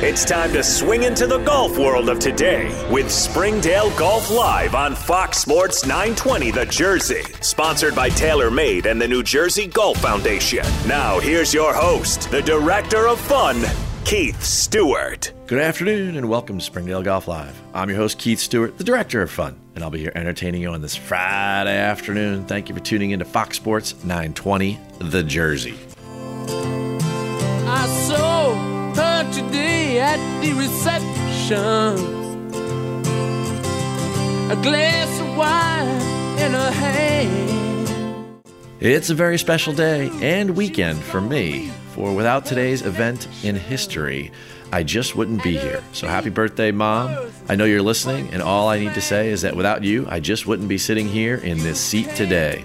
It's time to swing into the golf world of today with Springdale Golf Live on Fox Sports 920 The Jersey. Sponsored by TaylorMade and the New Jersey Golf Foundation. Now, here's your host, the director of fun, Keith Stewart. Good afternoon and welcome to Springdale Golf Live. I'm your host, Keith Stewart, the director of fun, and I'll be here entertaining you on this Friday afternoon. Thank you for tuning in to Fox Sports 920 The Jersey. I saw her today at the reception. A glass of wine in her hand. It's a very special day and weekend for me, for without today's event in history, I just wouldn't be here. So happy birthday, Mom. I know you're listening, and all I need to say is that without you, I just wouldn't be sitting here in this seat today.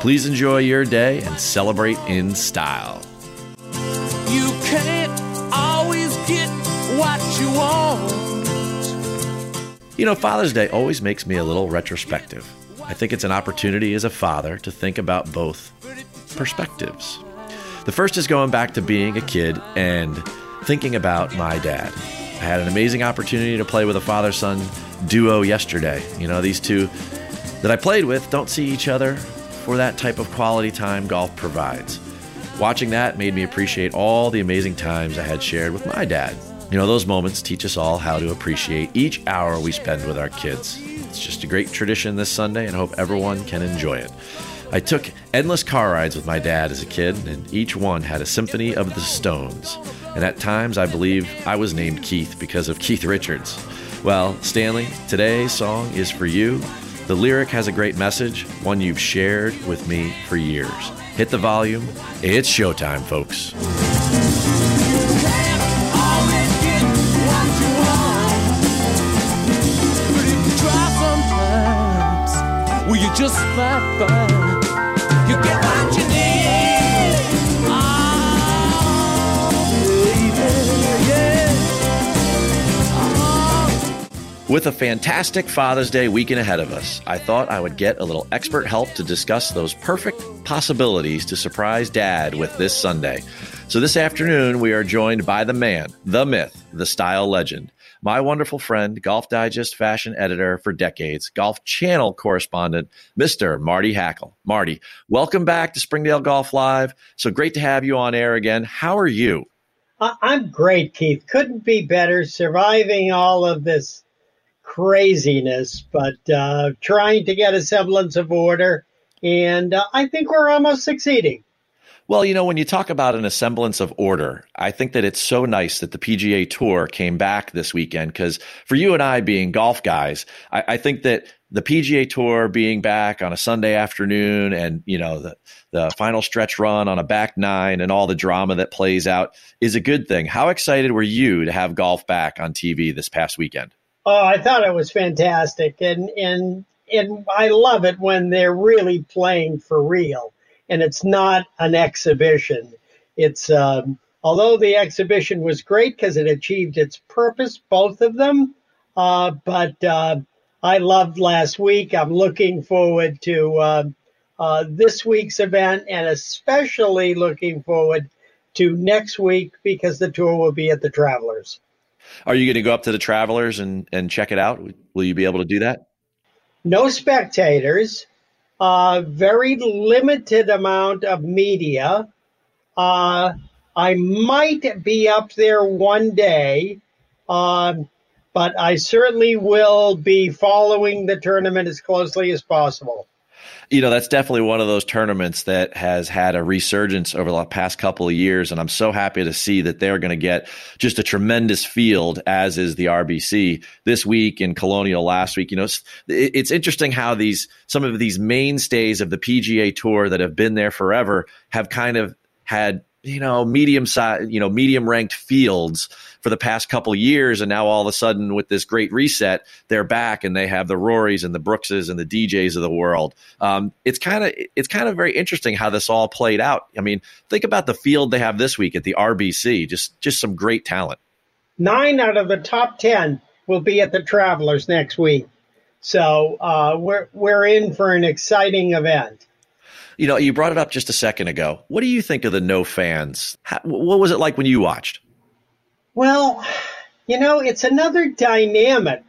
Please enjoy your day and celebrate in style. You know, Father's Day always makes me a little retrospective. I think it's an opportunity as a father to think about both perspectives. The first is going back to being a kid and thinking about my dad. I had an amazing opportunity to play with a father son duo yesterday. You know, these two that I played with don't see each other for that type of quality time golf provides. Watching that made me appreciate all the amazing times I had shared with my dad. You know, those moments teach us all how to appreciate each hour we spend with our kids. It's just a great tradition this Sunday, and hope everyone can enjoy it. I took endless car rides with my dad as a kid, and each one had a symphony of the Stones. And at times, I believe I was named Keith because of Keith Richards. Well, Stanley, today's song is for you. The lyric has a great message, one you've shared with me for years. Hit the volume. It's showtime, folks. Oh. With a fantastic Father's Day weekend ahead of us, I thought I would get a little expert help to discuss those perfect possibilities to surprise Dad with this Sunday. So this afternoon, we are joined by the man, the myth, the style legend, my wonderful friend, Golf Digest fashion editor for decades, Golf Channel correspondent, Mr. Marty Hackel. Marty, welcome back to Springdale Golf Live. So great to have you on air again. How are you? I'm great, Keith. Couldn't be better surviving all of this craziness, but uh, trying to get a semblance of order. And uh, I think we're almost succeeding. Well, you know, when you talk about an assemblance of order, I think that it's so nice that the PGA Tour came back this weekend because for you and I being golf guys, I, I think that the PGA Tour being back on a Sunday afternoon and, you know, the, the final stretch run on a back nine and all the drama that plays out is a good thing. How excited were you to have golf back on TV this past weekend? Oh, I thought it was fantastic, and and and I love it when they're really playing for real, and it's not an exhibition. It's um, although the exhibition was great because it achieved its purpose, both of them. Uh, but uh, I loved last week. I'm looking forward to uh, uh, this week's event, and especially looking forward to next week because the tour will be at the Travelers. Are you going to go up to the Travelers and, and check it out? Will you be able to do that? no spectators, uh, very limited amount of media. Uh, I might be up there one day, um, but I certainly will be following the tournament as closely as possible. You know that's definitely one of those tournaments that has had a resurgence over the past couple of years and i'm so happy to see that they're going to get just a tremendous field as is the rbc this week in colonial last week you know it's, it's interesting how these some of these mainstays of the pga tour that have been there forever have kind of had you know medium size you know medium ranked fields for the past couple years and now all of a sudden with this great reset they're back and they have the rorys and the brookses and the djs of the world. Um, it's kind of it's kind of very interesting how this all played out. I mean think about the field they have this week at the rbc just just some great talent. Nine out of the top 10 will be at the Travelers next week. So uh, we're, we're in for an exciting event. you know you brought it up just a second ago. What do you think of the no fans? How, what was it like when you watched Well, you know, it's another dynamic.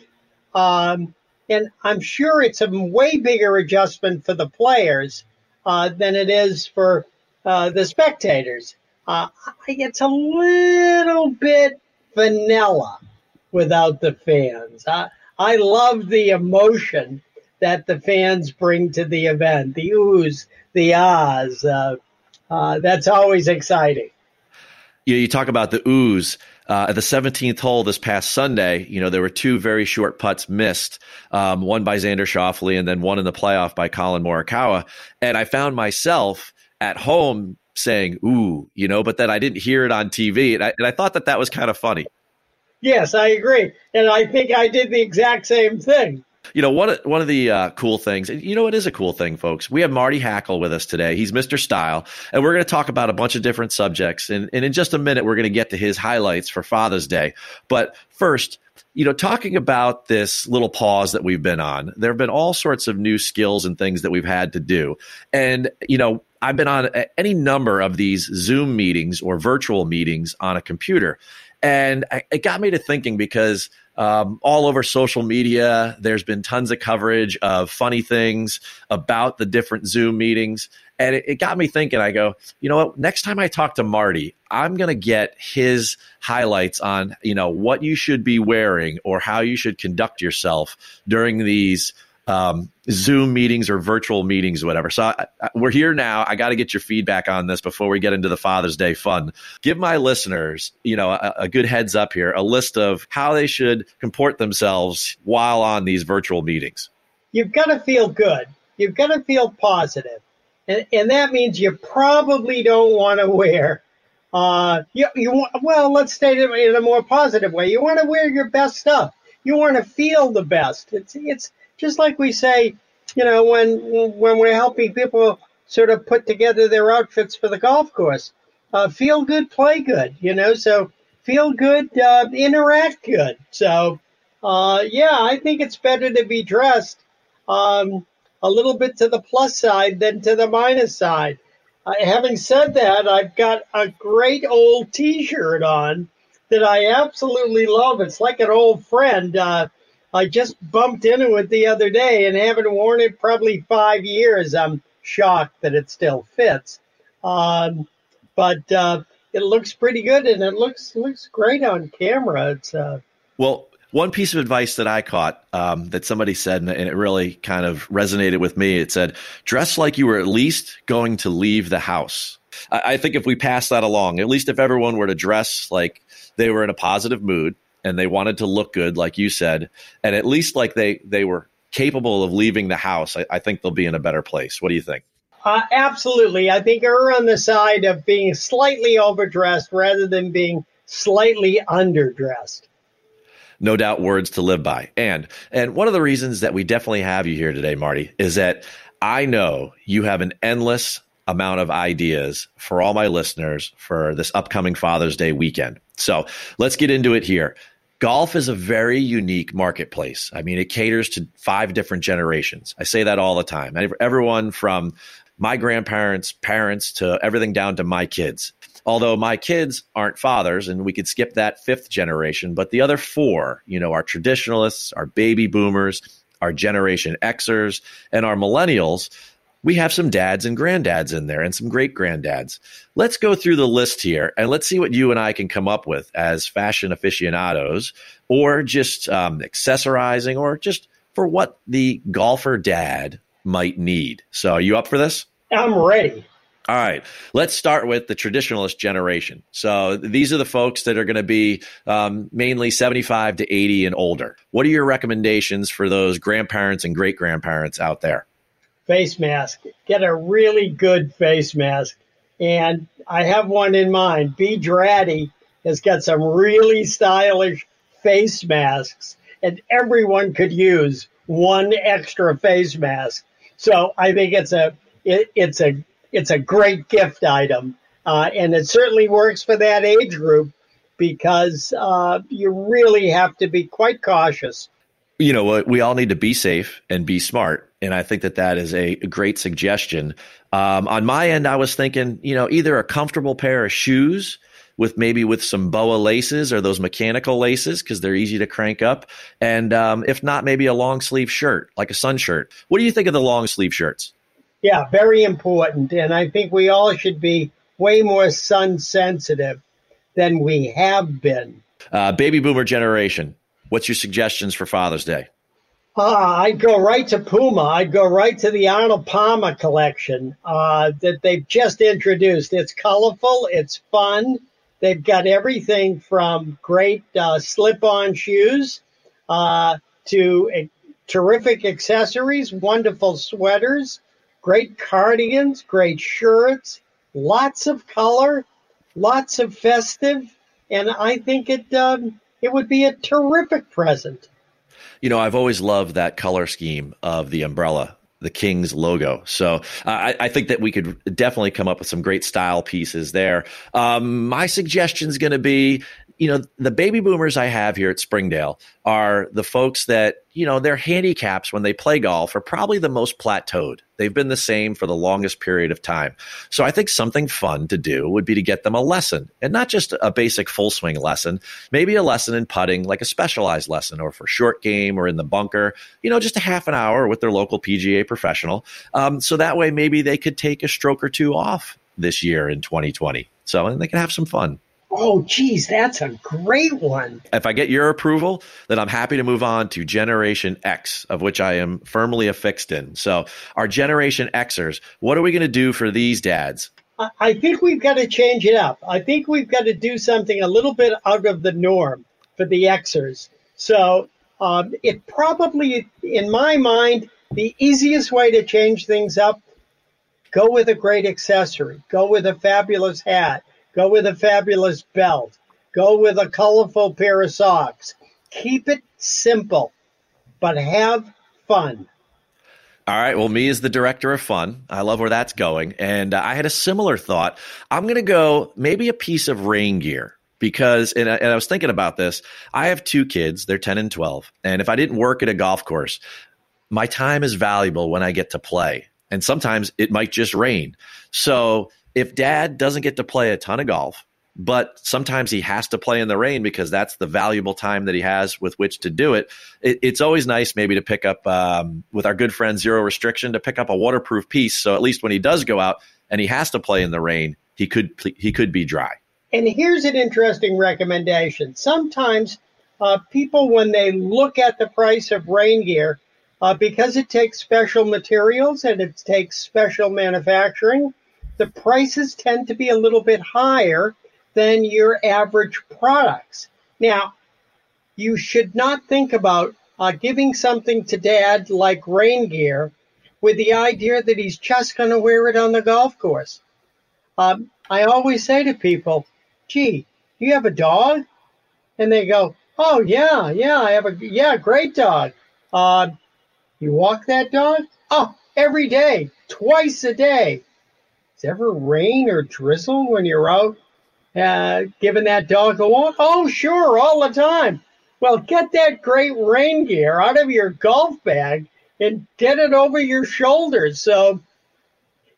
Um, and I'm sure it's a way bigger adjustment for the players uh, than it is for uh, the spectators. Uh, it's a little bit vanilla without the fans. I, I love the emotion that the fans bring to the event, the oohs, the ahs. Uh, uh, that's always exciting. You, you talk about the oohs. Uh, at the 17th hole this past Sunday, you know, there were two very short putts missed, um, one by Xander Schauffele and then one in the playoff by Collin Morikawa. And I found myself at home saying, ooh, you know, but then I didn't hear it on TV. And I, and I thought that that was kind of funny. Yes, I agree. And I think I did the exact same thing. You know, one one of the uh, cool things, you know, it is a cool thing, folks. We have Marty Hackel with us today. He's Mr. Style, and we're going to talk about a bunch of different subjects. And, and in just a minute, we're going to get to his highlights for Father's Day. But first, you know, talking about this little pause that we've been on, there have been all sorts of new skills and things that we've had to do. And, you know, I've been on any number of these Zoom meetings or virtual meetings on a computer. And it got me to thinking because um, all over social media, there's been tons of coverage of funny things about the different Zoom meetings. And it, it got me thinking, I go, you know what? Next time I talk to Marty, I'm going to get his highlights on, you know, what you should be wearing or how you should conduct yourself during these um, Zoom meetings or virtual meetings, or whatever. So I, I, we're here now. I got to get your feedback on this before we get into the Father's Day fun. Give my listeners, you know, a, a good heads up here, a list of how they should comport themselves while on these virtual meetings. You've got to feel good. You've got to feel positive. And, and that means you probably don't want to wear uh, you, you want, well, let's state it in a more positive way. You want to wear your best stuff. You want to feel the best. It's it's just like we say, you know, when when we're helping people sort of put together their outfits for the golf course. Uh, feel good, play good, you know. So feel good, uh, interact good. So uh, yeah, I think it's better to be dressed um, a little bit to the plus side than to the minus side. Uh, having said that, I've got a great old T-shirt on that I absolutely love. It's like an old friend. I just bumped into it the other day and haven't worn it probably five years. I'm shocked that it still fits. Um, but uh, it looks pretty good and it looks looks great on camera. It's uh, well, one piece of advice that I caught um, that somebody said, and it really kind of resonated with me. It said, "Dress like you were at least going to leave the house." I, I think if we pass that along, at least if everyone were to dress like they were in a positive mood, and they wanted to look good, like you said, and at least like they they were capable of leaving the house, I, I think they'll be in a better place. What do you think? Uh, absolutely. I think are on the side of being slightly overdressed rather than being slightly underdressed. No doubt words to live by. And and one of the reasons that we definitely have you here today, Marty, is that I know you have an endless amount of ideas for all my listeners for this upcoming Father's Day weekend. So let's get into it here golf is a very unique marketplace. I mean, it caters to five different generations. I say that all the time. Everyone from my grandparents, parents, to everything down to my kids. Although my kids aren't fathers, and we could skip that fifth generation, but the other four, you know, our traditionalists, our baby boomers, our Generation Xers, and our millennials, we have some dads and granddads in there and some great granddads. Let's go through the list here and let's see what you and I can come up with as fashion aficionados or just um, accessorizing or just for what the golfer dad might need. So, are you up for this? I'm ready. All right, let's start with the traditionalist generation. So these are the folks that are going to be um, mainly 75 to 80 and older. What are your recommendations for those grandparents and great grandparents out there? Face mask. Get a really good face mask. And I have one in mind. B. Draddy has got some really stylish face masks, and everyone could use one extra face mask. So I think it's a it, it's a it's a great gift item, uh, and it certainly works for that age group because uh, you really have to be quite cautious you know, we all need to be safe and be smart. And I think that that is a great suggestion. Um, on my end, I was thinking, you know, either a comfortable pair of shoes with maybe with some boa laces or those mechanical laces because they're easy to crank up. And um, if not, maybe a long sleeve shirt, like a sun shirt. What do you think of the long sleeve shirts? Yeah, very important. And I think we all should be way more sun sensitive than we have been. Uh, baby boomer generation, what's your suggestions for Father's Day? Uh, I'd go right to Puma. I'd go right to the Arnold Palmer collection uh, that they've just introduced. It's colorful, it's fun. They've got everything from great uh, slip on shoes uh, to terrific accessories, wonderful sweaters, great cardigans, great shirts, lots of color, lots of festive, and I think it um, it would be a terrific present you know, I've always loved that color scheme of the umbrella the Kings logo. So uh, I, I, think that we could definitely come up with some great style pieces there. Um, my suggestion is going to be you know, the baby boomers I have here at Springdale are the folks that, you know, their handicaps when they play golf are probably the most plateaued. They've been the same for the longest period of time. So I think something fun to do would be to get them a lesson and not just a basic full swing lesson, maybe a lesson in putting, like a specialized lesson or for short game or in the bunker, you know, just a half an hour with their local PGA professional. Um, so that way maybe they could take a stroke or two off this year in 2020. So, and they can have some fun. Oh, geez, that's a great one. If I get your approval, then I'm happy to move on to Generation X, of which I am firmly affixed in. So, our Generation Xers, what are we going to do for these dads? I think we've got to change it up. I think we've got to do something a little bit out of the norm for the Xers. So, um, it probably, in my mind, the easiest way to change things up go with a great accessory, go with a fabulous hat Go with a fabulous belt. Go with a colorful pair of socks. Keep it simple, but have fun. All right. Well, me as the director of fun, I love where that's going. And uh, I had a similar thought. I'm going to go maybe a piece of rain gear because, and I, and I was thinking about this. I have two kids, they're 10 and 12. And if I didn't work at a golf course, my time is valuable when I get to play. And sometimes it might just rain. So if dad doesn't get to play a ton of golf, but sometimes he has to play in the rain because that's the valuable time that he has with which to do it. it it's always nice maybe to pick up um, with our good friend Zero Restriction to pick up a waterproof piece. So at least when he does go out and he has to play in the rain, he could he could be dry. And here's an interesting recommendation. Sometimes uh, people, when they look at the price of rain gear, uh, because it takes special materials and it takes special manufacturing, the prices tend to be a little bit higher than your average products. Now, you should not think about uh, giving something to dad like rain gear with the idea that he's just going to wear it on the golf course. Um, I always say to people, gee, you have a dog? And they go, oh, yeah, yeah, I have a, yeah, great dog. Uh, you walk that dog? Oh, every day, twice a day ever rain or drizzle when you're out uh, giving that dog a walk? Oh, sure, all the time. Well, get that great rain gear out of your golf bag and get it over your shoulders. So,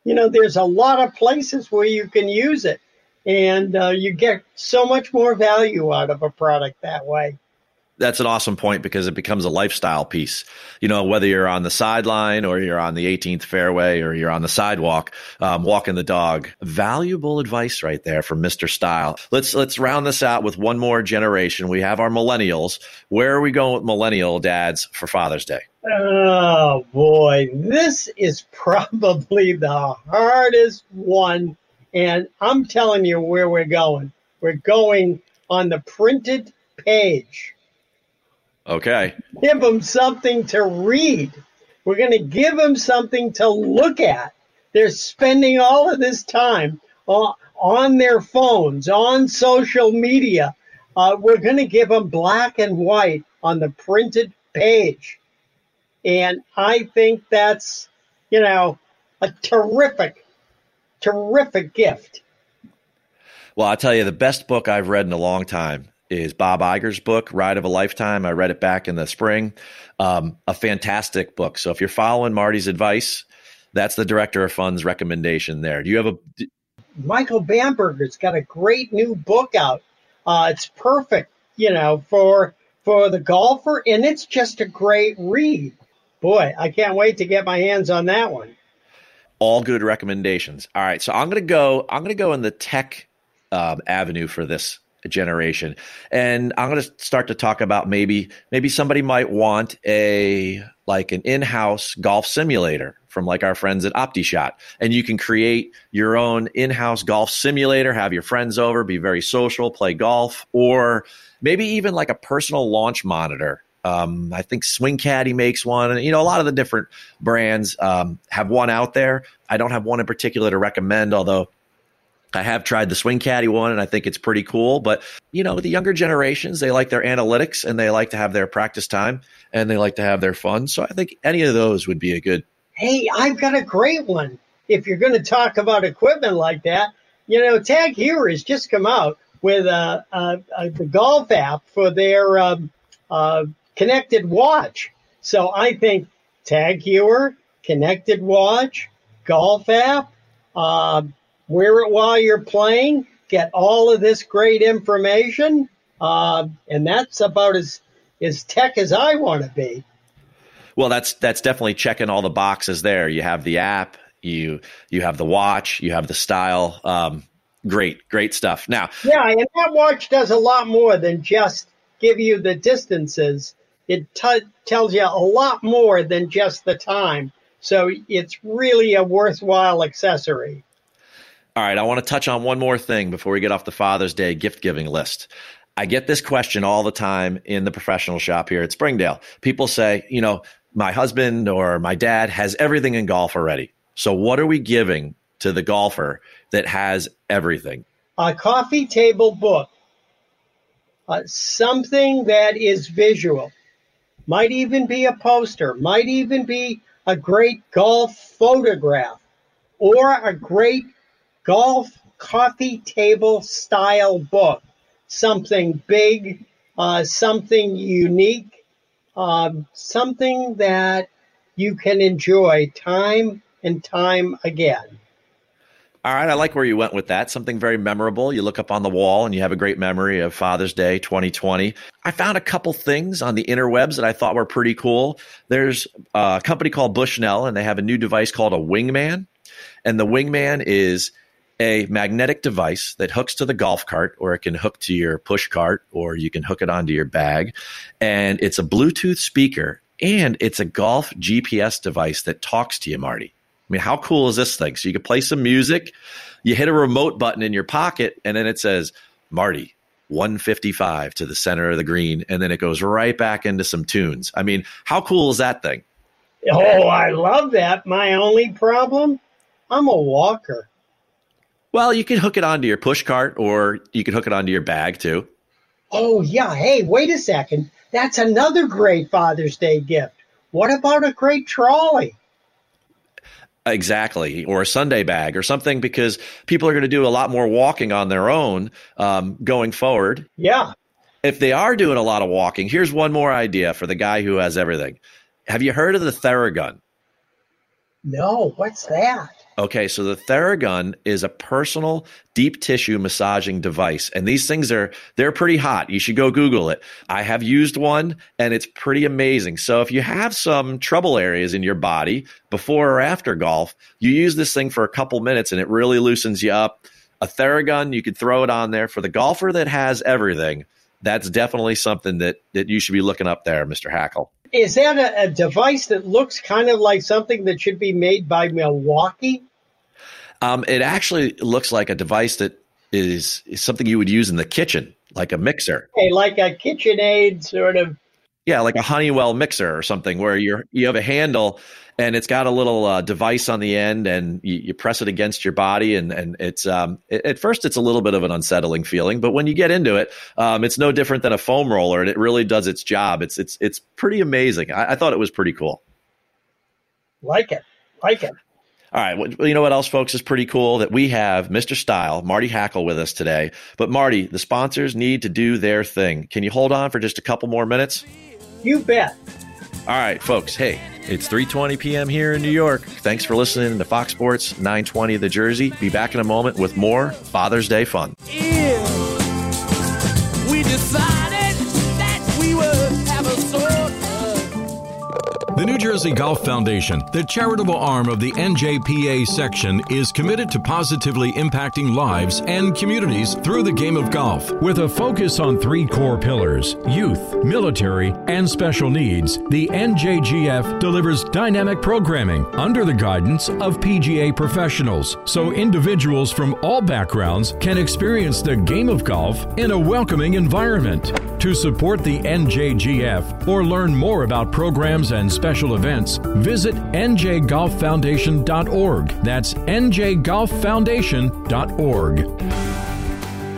you know, there's a lot of places where you can use it, and uh, you get so much more value out of a product that way that's an awesome point because it becomes a lifestyle piece. You know, whether you're on the sideline or you're on the 18th fairway or you're on the sidewalk, um, walking the dog. Valuable advice right there from Mr. Style. Let's let's round this out with one more generation. We have our millennials. Where are we going with millennial dads for Father's Day? Oh boy, this is probably the hardest one, and I'm telling you where we're going. We're going on the printed page. Okay. Give them something to read. We're going to give them something to look at. They're spending all of this time on, on their phones, on social media. Uh, we're going to give them black and white on the printed page. And I think that's, you know, a terrific, terrific gift. Well, I'll tell you, the best book I've read in a long time is Bob Iger's book, Ride of a Lifetime. I read it back in the spring. Um, a fantastic book. So if you're following Marty's advice, that's the director of funds recommendation there. Do you have a Michael Bamberger's got a great new book out. Uh, it's perfect, you know, for for the golfer, and it's just a great read. Boy, I can't wait to get my hands on that one. All good recommendations. All right, so I'm going to go. I'm to go in the tech um, avenue for this generation, and I'm going to start to talk about maybe maybe somebody might want a like an in-house golf simulator from like our friends at OptiShot, and you can create your own in-house golf simulator. Have your friends over, be very social, play golf, or maybe even like a personal launch monitor um, I think Swing Caddie makes one. And, you know, a lot of the different brands um, have one out there. I don't have one in particular to recommend, although I have tried the Swing Caddie one and I think it's pretty cool. But, you know, the younger generations, they like their analytics and they like to have their practice time and they like to have their fun. So I think any of those would be a good. Hey, I've got a great one. If you're going to talk about equipment like that, you know, Tag Heuer has just come out with a, uh, uh, the golf app for their um, uh, connected watch. So I think Tag Heuer, connected watch, golf app, uh, wear it while you're playing, get all of this great information, uh, and that's about as as tech as I want to be. Well, that's that's definitely checking all the boxes there. You have the app, you you have the watch, you have the style. Um, great, great stuff. Now, yeah, and that watch does a lot more than just give you the distances it t- tells you a lot more than just the time. So it's really a worthwhile accessory. All right, I want to touch on one more thing before we get off the Father's Day gift giving list. I get this question all the time in the professional shop here at Springdale. People say, you know, my husband or my dad has everything in golf already. So what are we giving to the golfer that has everything? A coffee table book, uh, something that is visual might even be a poster, might even be a great golf photograph, or a great golf coffee table style book. Something big, uh, something unique, um, something that you can enjoy time and time again. All right, I like where you went with that. Something very memorable. You look up on the wall and you have a great memory of Father's Day 2020. I found a couple things on the interwebs that I thought were pretty cool. There's a company called Bushnell and they have a new device called a Wingman. And the Wingman is a magnetic device that hooks to the golf cart or it can hook to your push cart or you can hook it onto your bag. And it's a Bluetooth speaker and it's a golf GPS device that talks to you, Marty. I mean, how cool is this thing? So you can play some music, you hit a remote button in your pocket, and then it says, Marty, 155 to the center of the green, and then it goes right back into some tunes. I mean, how cool is that thing? Oh, I love that. My only problem, I'm a walker. Well, you can hook it onto your push cart or you can hook it onto your bag too. Oh, yeah. Hey, wait a second. That's another great Father's Day gift. What about a great trolley? Exactly, or a Sunday bag or something, because people are going to do a lot more walking on their own um, going forward. Yeah. If they are doing a lot of walking, here's one more idea for the guy who has everything. Have you heard of the Theragun? No, what's that? Okay, so the Theragun is a personal deep tissue massaging device. And these things are they're pretty hot. You should go Google it. I have used one and it's pretty amazing. So if you have some trouble areas in your body before or after golf, you use this thing for a couple minutes and it really loosens you up. A Theragun, you could throw it on there for the golfer that has everything. That's definitely something that that you should be looking up there, Mr. Hackel. Is that a, a device that looks kind of like something that should be made by Milwaukee? Um, it actually looks like a device that is, is something you would use in the kitchen, like a mixer. Okay, like a KitchenAid sort of. Yeah, like a Honeywell mixer or something, where you're you have a handle and it's got a little uh, device on the end, and you, you, press it against your body, and and it's um, it, at first it's a little bit of an unsettling feeling, but when you get into it, um, it's no different than a foam roller, and it really does its job. It's it's it's pretty amazing. I, I thought it was pretty cool. Like it, like it. All right. Well, you know what else, folks, is pretty cool that we have Mr. Style, Marty Hackel, with us today. But Marty, the sponsors need to do their thing. Can you hold on for just a couple more minutes? You bet. All right, folks. Hey, It's 3:20 p.m. here in New York. Thanks for listening to Fox Sports 920 The Jersey. Be back in a moment with more Father's Day fun. New Jersey Golf Foundation, the charitable arm of the NJPGA section, is committed to positively impacting lives and communities through the game of golf. With a focus on three core pillars youth, military, and special needs, the NJGF delivers dynamic programming under the guidance of PGA professionals so individuals from all backgrounds can experience the game of golf in a welcoming environment. To support the NJGF or learn more about programs and special events, visit njgolffoundation.org. That's njgolffoundation.org.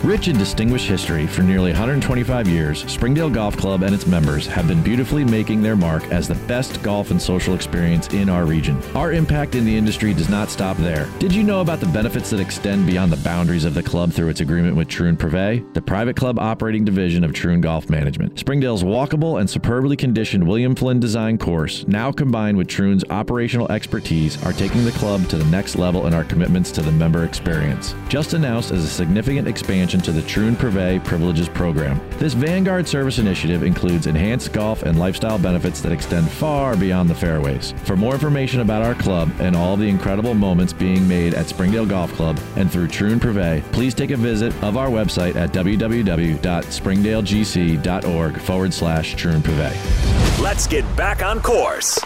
Rich in distinguished history for nearly 125 years, Springdale Golf Club and its members have been beautifully making their mark as the best golf and social experience in our region. Our impact in the industry does not stop there. Did you know about the benefits that extend beyond the boundaries of the club through its agreement with Troon Privé, the private club operating division of Troon Golf Management? Springdale's walkable and superbly conditioned William Flynn design course, now combined with Troon's operational expertise, are taking the club to the next level in our commitments to the member experience. Just announced as a significant expansion to the Troon Privé Privileges Program. This Vanguard service initiative includes enhanced golf and lifestyle benefits that extend far beyond the fairways. For more information about our club and all the incredible moments being made at Springdale Golf Club and through Troon Privé, please take a visit of our website at www.springdalegc.org forward slash Troon Privé. Let's get back on course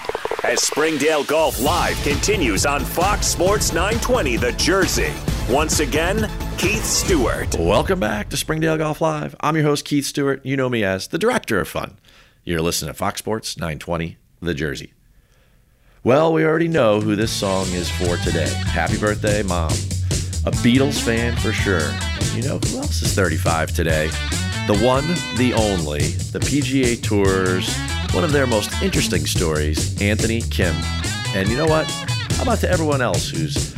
as Springdale Golf Live continues on Fox Sports 920 The Jersey. Once again, Keith Stewart. Welcome back to Springdale Golf Live. I'm your host, Keith Stewart. You know me as the Director of Fun. You're listening to Fox Sports 920 The Jersey. Well, we already know who this song is for today. Happy birthday, Mom. A Beatles fan for sure. You know who else is 35 today? The one, the only, the PGA Tour's one of their most interesting stories, Anthony Kim. And you know what? How about to everyone else who's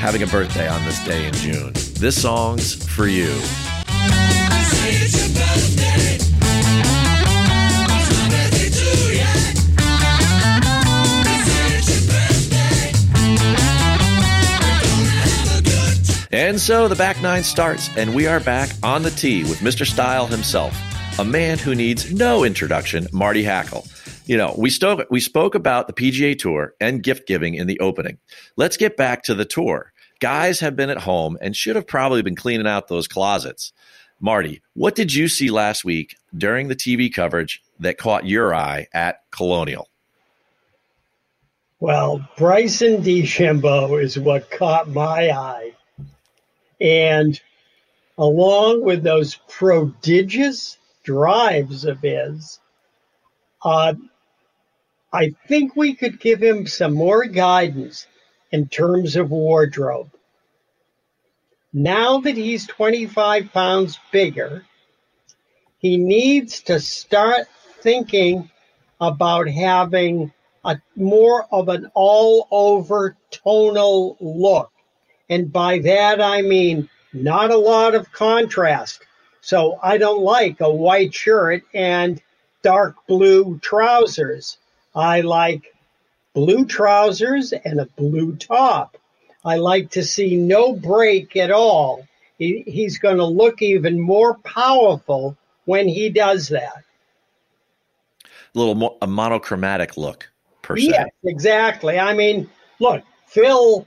having a birthday on this day in June? This song's for you. And so the back nine starts, and we are back on the tee with Mr. Style himself, a man who needs no introduction, Marty Hackel. You know, we spoke we spoke about the PGA Tour and gift giving in the opening. Let's get back to the tour. Guys have been at home and should have probably been cleaning out those closets. Marty, what did you see last week during the TV coverage that caught your eye at Colonial? Well, Bryson DeChambeau is what caught my eye. And along with those prodigious drives of his, uh, I think we could give him some more guidance in terms of wardrobe. Now that he's 25 pounds bigger, he needs to start thinking about having a more of an all over tonal look. And by that I mean not a lot of contrast. So I don't like a white shirt and dark blue trousers. I like blue trousers and a blue top. I like to see no break at all. He, he's going to look even more powerful when he does that. A little more a monochromatic look, per se. Yes, exactly. I mean, look, Phil,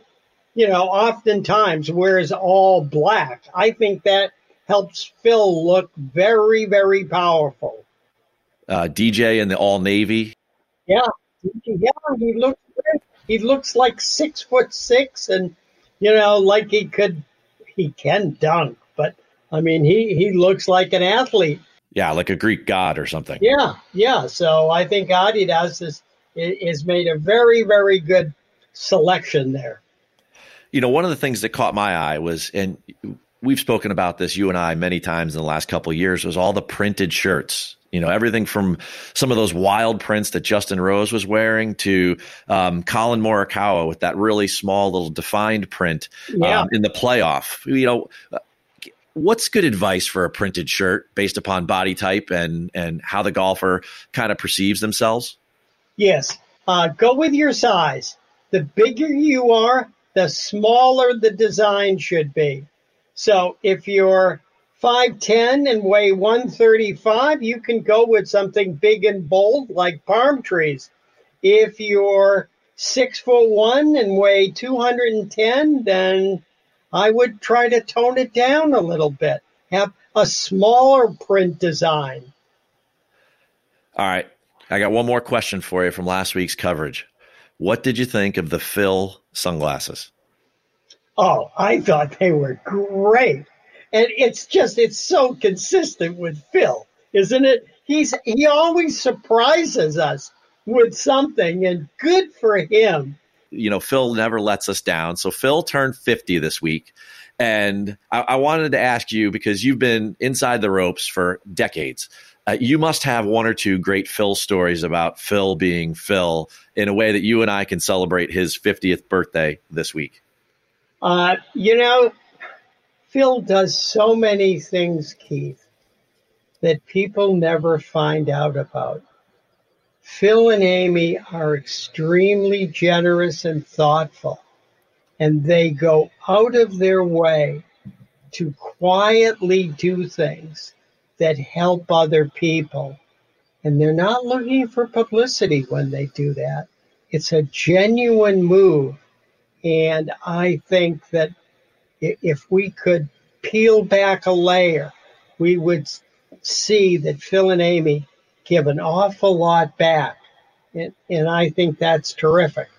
you know, oftentimes wears all black. I think that helps Phil look very, very powerful. Uh, DJ in the all navy. Yeah, yeah, he looks. He looks like six foot six, and you know, like he could, he can dunk. But I mean, he he looks like an athlete. Yeah, like a Greek god or something. Yeah, yeah. So I think Adidas is is made a very very good selection there. You know, one of the things that caught my eye was, and we've spoken about this, you and I, many times in the last couple of years, was all the printed shirts. You know, everything from some of those wild prints that Justin Rose was wearing to um, Collin Morikawa with that really small little defined print Yeah. um, in the playoff. You know, what's good advice for a printed shirt based upon body type and and how the golfer kind of perceives themselves? Yes. Uh, go with your size. The bigger you are, the smaller the design should be. So if you're 5'10 and weigh 135, you can go with something big and bold like palm trees. If you're six foot one and weigh 210, then I would try to tone it down a little bit. Have a smaller print design. All right. I got one more question for you from last week's coverage. What did you think of the Phil sunglasses? Oh, I thought they were great. And it's just it's so consistent with Phil, isn't it? He's he always surprises us with something and good for him. You know, Phil never lets us down. So Phil turned 50 this week. And I, I wanted to ask you because you've been inside the ropes for decades. Uh, you must have one or two great Phil stories about Phil being Phil in a way that you and I can celebrate his 50th birthday this week. Uh, you know, Phil does so many things, Keith, that people never find out about. Phil and Amy are extremely generous and thoughtful, and they go out of their way to quietly do things that help other people. And they're not looking for publicity when they do that. It's a genuine move. And I think that if we could peel back a layer, we would see that Phil and Amy give an awful lot back. And, and I think that's terrific.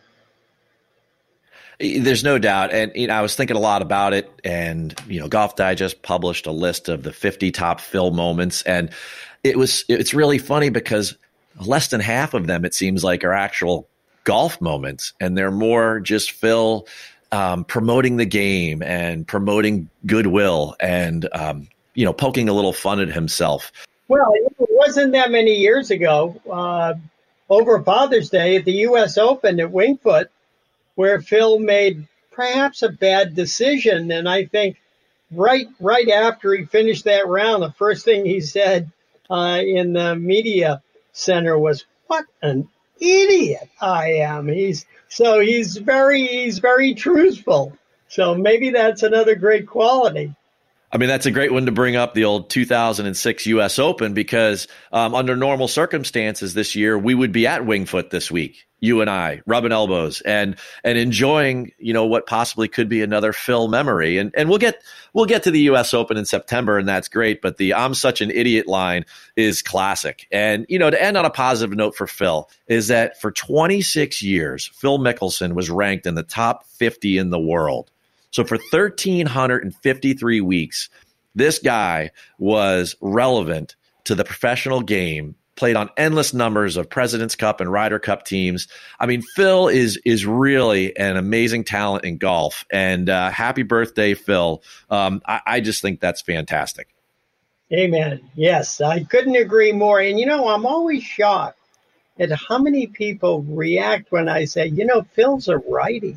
There's no doubt. And you know, I was thinking a lot about it. And, you know, Golf Digest published a list of the 50 top Phil moments. And it was, it's really funny because less than half of them, it seems like, are actual golf moments. And they're more just Phil um, promoting the game and promoting goodwill and um, you know poking a little fun at himself. Well, it wasn't that many years ago, uh, over Father's Day at the U.S. Open at Wingfoot, where Phil made perhaps a bad decision, and I think right right after he finished that round, the first thing he said uh, in the media center was, "What an idiot I am!" He's so he's very he's very truthful. So maybe that's another great quality. I mean, that's a great one to bring up the old 2006 U.S. Open because um, under normal circumstances this year, we would be at Wingfoot this week you and I rubbing elbows and and enjoying you know what possibly could be another Phil memory. And and we'll get we'll get to the US Open in September and that's great but the I'm such an idiot line is classic. And you know to end on a positive note for Phil is that for 26 years Phil Mickelson was ranked in the top 50 in the world. So for 1353 weeks this guy was relevant to the professional game played on endless numbers of President's Cup and Ryder Cup teams. I mean, Phil is is really an amazing talent in golf. And uh, happy birthday, Phil! Um, I, I just think that's fantastic. Amen. Yes, I couldn't agree more. And you know, I'm always shocked at how many people react when I say, you know, Phil's a righty.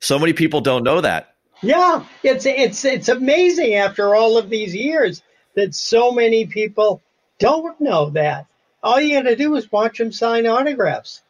So many people don't know that. Yeah, it's it's it's amazing after all of these years that so many people don't know that. All you got to do is watch him sign autographs.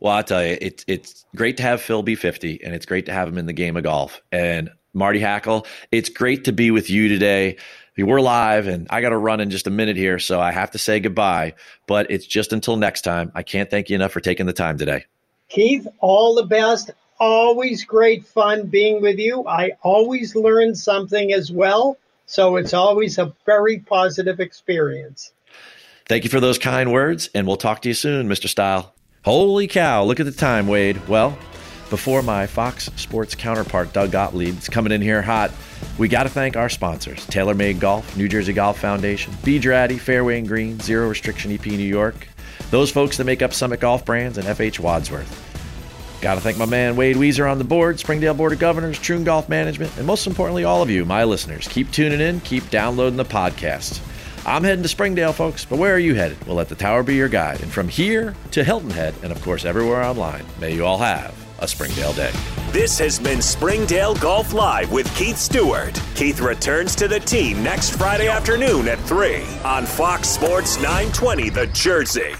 Well, I'll tell you, it's it's great to have Phil be 50, and it's great to have him in the game of golf. And Marty Hackel, it's great to be with you today. We're live, and I got to run in just a minute here, so I have to say goodbye. But it's just until next time. I can't thank you enough for taking the time today. Keith, all the best. Always great fun being with you. I always learn something as well. So it's always a very positive experience. Thank you for those kind words, and we'll talk to you soon, Mr. Style. Holy cow, look at the time, Wade. Well, before my Fox Sports counterpart, Doug Gottlieb, is coming in here hot, we got to thank our sponsors TaylorMade Golf, New Jersey Golf Foundation, B. Draddy, Fairway and Green, Zero Restriction EP New York, those folks that make up Summit Golf Brands, and FH Wadsworth. Got to thank my man Wade Weezer on the board, Springdale Board of Governors, Troon Golf Management, and most importantly, all of you, my listeners. Keep tuning in, keep downloading the podcast. I'm heading to Springdale, folks, but where are you headed? We'll let the tower be your guide. And from here to Hilton Head, and of course, everywhere online, may you all have a Springdale day. This has been Springdale Golf Live with Keith Stewart. Keith returns to the team next Friday afternoon at 3 on Fox Sports 920 The Jersey.